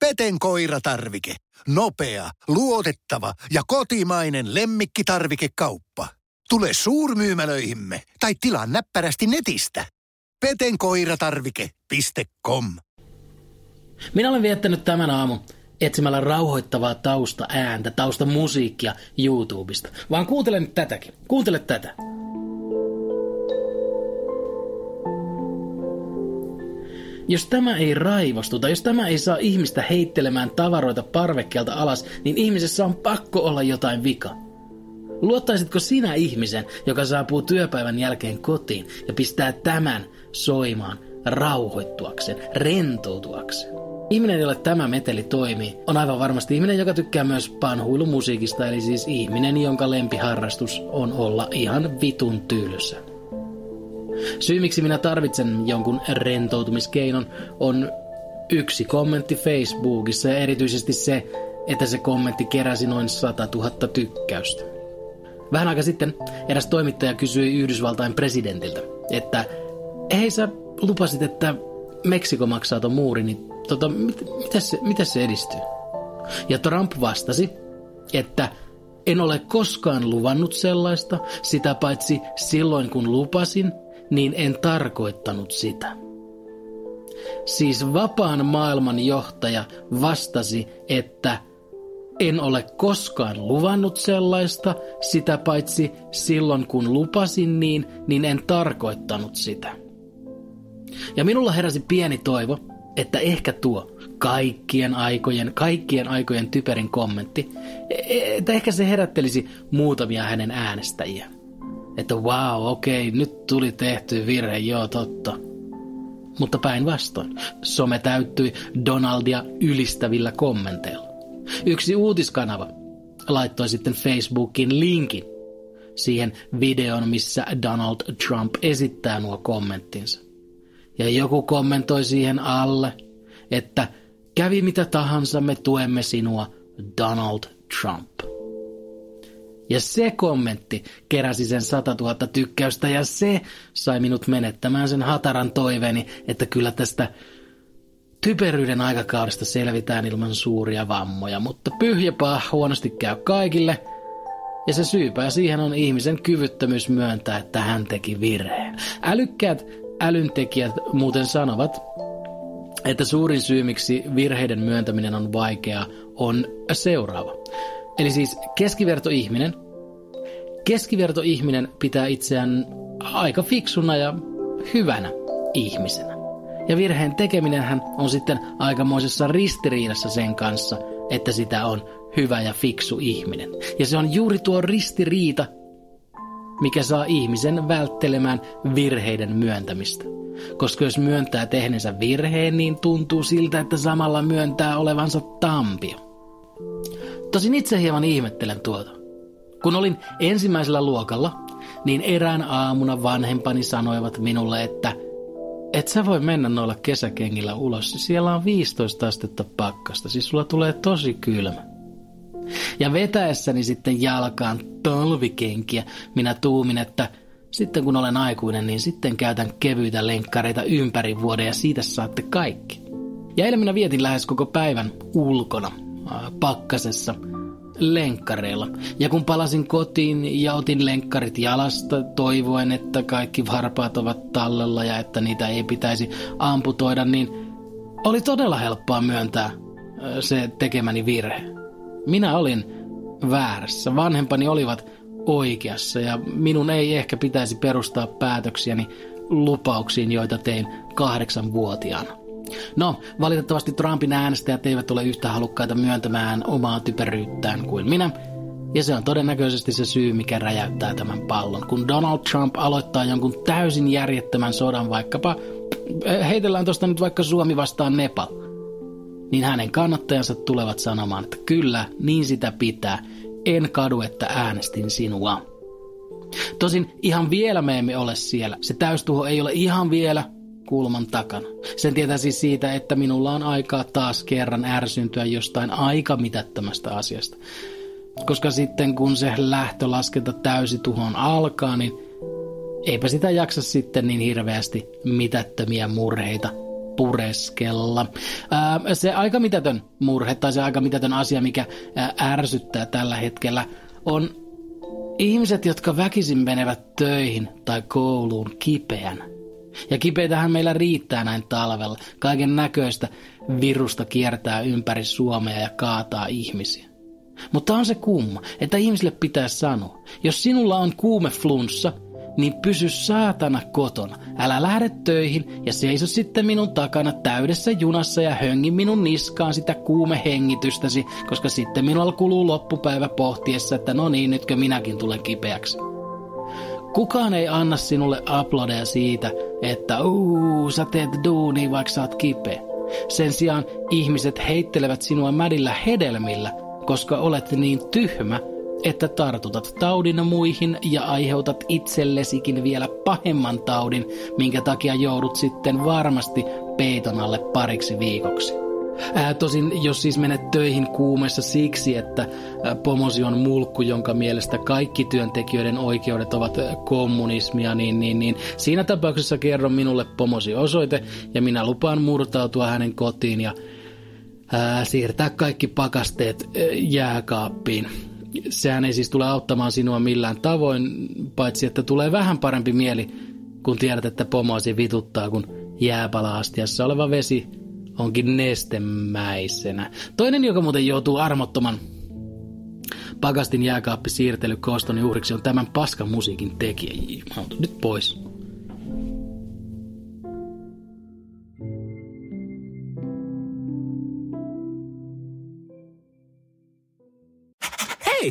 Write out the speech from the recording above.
Peten koiratarvike. Nopea, luotettava ja kotimainen lemmikkitarvikekauppa. Tule suurmyymälöihimme tai tilaa näppärästi netistä. petenkoiratarvike.com Minä olen viettänyt tämän aamun etsimällä rauhoittavaa tausta ääntä, tausta musiikkia YouTubesta. Vaan kuuntele nyt tätäkin. Kuuntele tätä. Jos tämä ei raivostuta, jos tämä ei saa ihmistä heittelemään tavaroita parvekkeelta alas, niin ihmisessä on pakko olla jotain vika. Luottaisitko sinä ihmisen, joka saapuu työpäivän jälkeen kotiin ja pistää tämän soimaan rauhoittuakseen, rentoutuakseen? Ihminen, jolle tämä meteli toimii, on aivan varmasti ihminen, joka tykkää myös panhuilumusiikista, eli siis ihminen, jonka lempiharrastus on olla ihan vitun tylsä. Syy, miksi minä tarvitsen jonkun rentoutumiskeinon, on yksi kommentti Facebookissa ja erityisesti se, että se kommentti keräsi noin 100 000 tykkäystä. Vähän aika sitten eräs toimittaja kysyi Yhdysvaltain presidentiltä, että hei sä lupasit, että Meksiko maksaa ton muuri, niin tota, mit, mitä, se, mitä se edistyy? Ja Trump vastasi, että en ole koskaan luvannut sellaista, sitä paitsi silloin kun lupasin, niin en tarkoittanut sitä. Siis vapaan maailman johtaja vastasi, että en ole koskaan luvannut sellaista, sitä paitsi silloin kun lupasin niin, niin en tarkoittanut sitä. Ja minulla heräsi pieni toivo, että ehkä tuo kaikkien aikojen, kaikkien aikojen typerin kommentti, e, että ehkä se herättelisi muutamia hänen äänestäjiä. Että wow, okei, nyt tuli tehty virhe, joo totta. Mutta päinvastoin, some täyttyi Donaldia ylistävillä kommenteilla. Yksi uutiskanava laittoi sitten Facebookin linkin siihen videon, missä Donald Trump esittää nuo kommenttinsa. Ja joku kommentoi siihen alle, että kävi mitä tahansa, me tuemme sinua, Donald Trump. Ja se kommentti keräsi sen 100 000 tykkäystä ja se sai minut menettämään sen hataran toiveeni, että kyllä tästä typeryyden aikakaudesta selvitään ilman suuria vammoja, mutta pyhjäpaa huonosti käy kaikille. Ja se syypää siihen on ihmisen kyvyttömyys myöntää, että hän teki virheen. Älykkäät älyntekijät muuten sanovat, että suurin syy, miksi virheiden myöntäminen on vaikeaa, on seuraava. Eli siis keskivertoihminen, keskivertoihminen pitää itseään aika fiksuna ja hyvänä ihmisenä. Ja virheen tekeminen on sitten aikamoisessa ristiriidassa sen kanssa, että sitä on hyvä ja fiksu ihminen. Ja se on juuri tuo ristiriita, mikä saa ihmisen välttelemään virheiden myöntämistä. Koska jos myöntää tehneensä virheen, niin tuntuu siltä, että samalla myöntää olevansa tampio. Tosin itse hieman ihmettelen tuota. Kun olin ensimmäisellä luokalla, niin erään aamuna vanhempani sanoivat minulle, että et sä voi mennä noilla kesäkengillä ulos. Siellä on 15 astetta pakkasta, siis sulla tulee tosi kylmä. Ja vetäessäni sitten jalkaan talvikenkiä, minä tuumin, että sitten kun olen aikuinen, niin sitten käytän kevyitä lenkkareita ympäri vuoden ja siitä saatte kaikki. Ja eilen minä vietin lähes koko päivän ulkona, pakkasessa, lenkkareilla. Ja kun palasin kotiin ja otin lenkkarit jalasta, toivoen, että kaikki varpaat ovat tallella ja että niitä ei pitäisi amputoida, niin oli todella helppoa myöntää se tekemäni virhe. Minä olin väärässä. Vanhempani olivat oikeassa ja minun ei ehkä pitäisi perustaa päätöksiäni lupauksiin, joita tein kahdeksanvuotiaana. No, valitettavasti Trumpin äänestäjät eivät ole yhtä halukkaita myöntämään omaa typeryyttään kuin minä, ja se on todennäköisesti se syy, mikä räjäyttää tämän pallon. Kun Donald Trump aloittaa jonkun täysin järjettömän sodan, vaikkapa heitellään tuosta nyt vaikka Suomi vastaan Nepal, niin hänen kannattajansa tulevat sanomaan, että kyllä, niin sitä pitää. En kadu, että äänestin sinua. Tosin ihan vielä me emme ole siellä. Se täystuho ei ole ihan vielä kulman takana. Sen tietää siis siitä, että minulla on aikaa taas kerran ärsyntyä jostain aika mitättömästä asiasta. Koska sitten kun se lähtölaskenta täysituhon alkaa, niin eipä sitä jaksa sitten niin hirveästi mitättömiä murheita pureskella. Ää, se aika mitätön murhe tai se aika mitätön asia, mikä ää, ärsyttää tällä hetkellä, on ihmiset, jotka väkisin menevät töihin tai kouluun kipeänä. Ja kipeitähän meillä riittää näin talvella. Kaiken näköistä virusta kiertää ympäri Suomea ja kaataa ihmisiä. Mutta on se kumma, että ihmisille pitää sanoa, jos sinulla on kuume flunssa, niin pysy saatana kotona. Älä lähde töihin ja seiso sitten minun takana täydessä junassa ja höngi minun niskaan sitä kuume hengitystäsi, koska sitten minulla kuluu loppupäivä pohtiessa, että no niin, nytkö minäkin tulen kipeäksi. Kukaan ei anna sinulle aplodeja siitä, että uu, sä teet duuni vaikka sä oot kipeä. Sen sijaan ihmiset heittelevät sinua mädillä hedelmillä, koska olet niin tyhmä, että tartutat taudin muihin ja aiheutat itsellesikin vielä pahemman taudin, minkä takia joudut sitten varmasti peiton alle pariksi viikoksi. Ää, tosin jos siis menet töihin kuumessa siksi, että pomosi on mulkku, jonka mielestä kaikki työntekijöiden oikeudet ovat kommunismia, niin, niin, niin siinä tapauksessa kerro minulle pomosi osoite ja minä lupaan murtautua hänen kotiin ja ää, siirtää kaikki pakasteet ää, jääkaappiin. Sehän ei siis tule auttamaan sinua millään tavoin, paitsi että tulee vähän parempi mieli, kun tiedät, että pomoasi vituttaa, kun jääpala-astiassa oleva vesi onkin nestemäisenä. Toinen, joka muuten joutuu armottoman pakastin jääkaappi siirtelykoston uhriksi on tämän paskan musiikin tekijä. Mä nyt pois. Hei!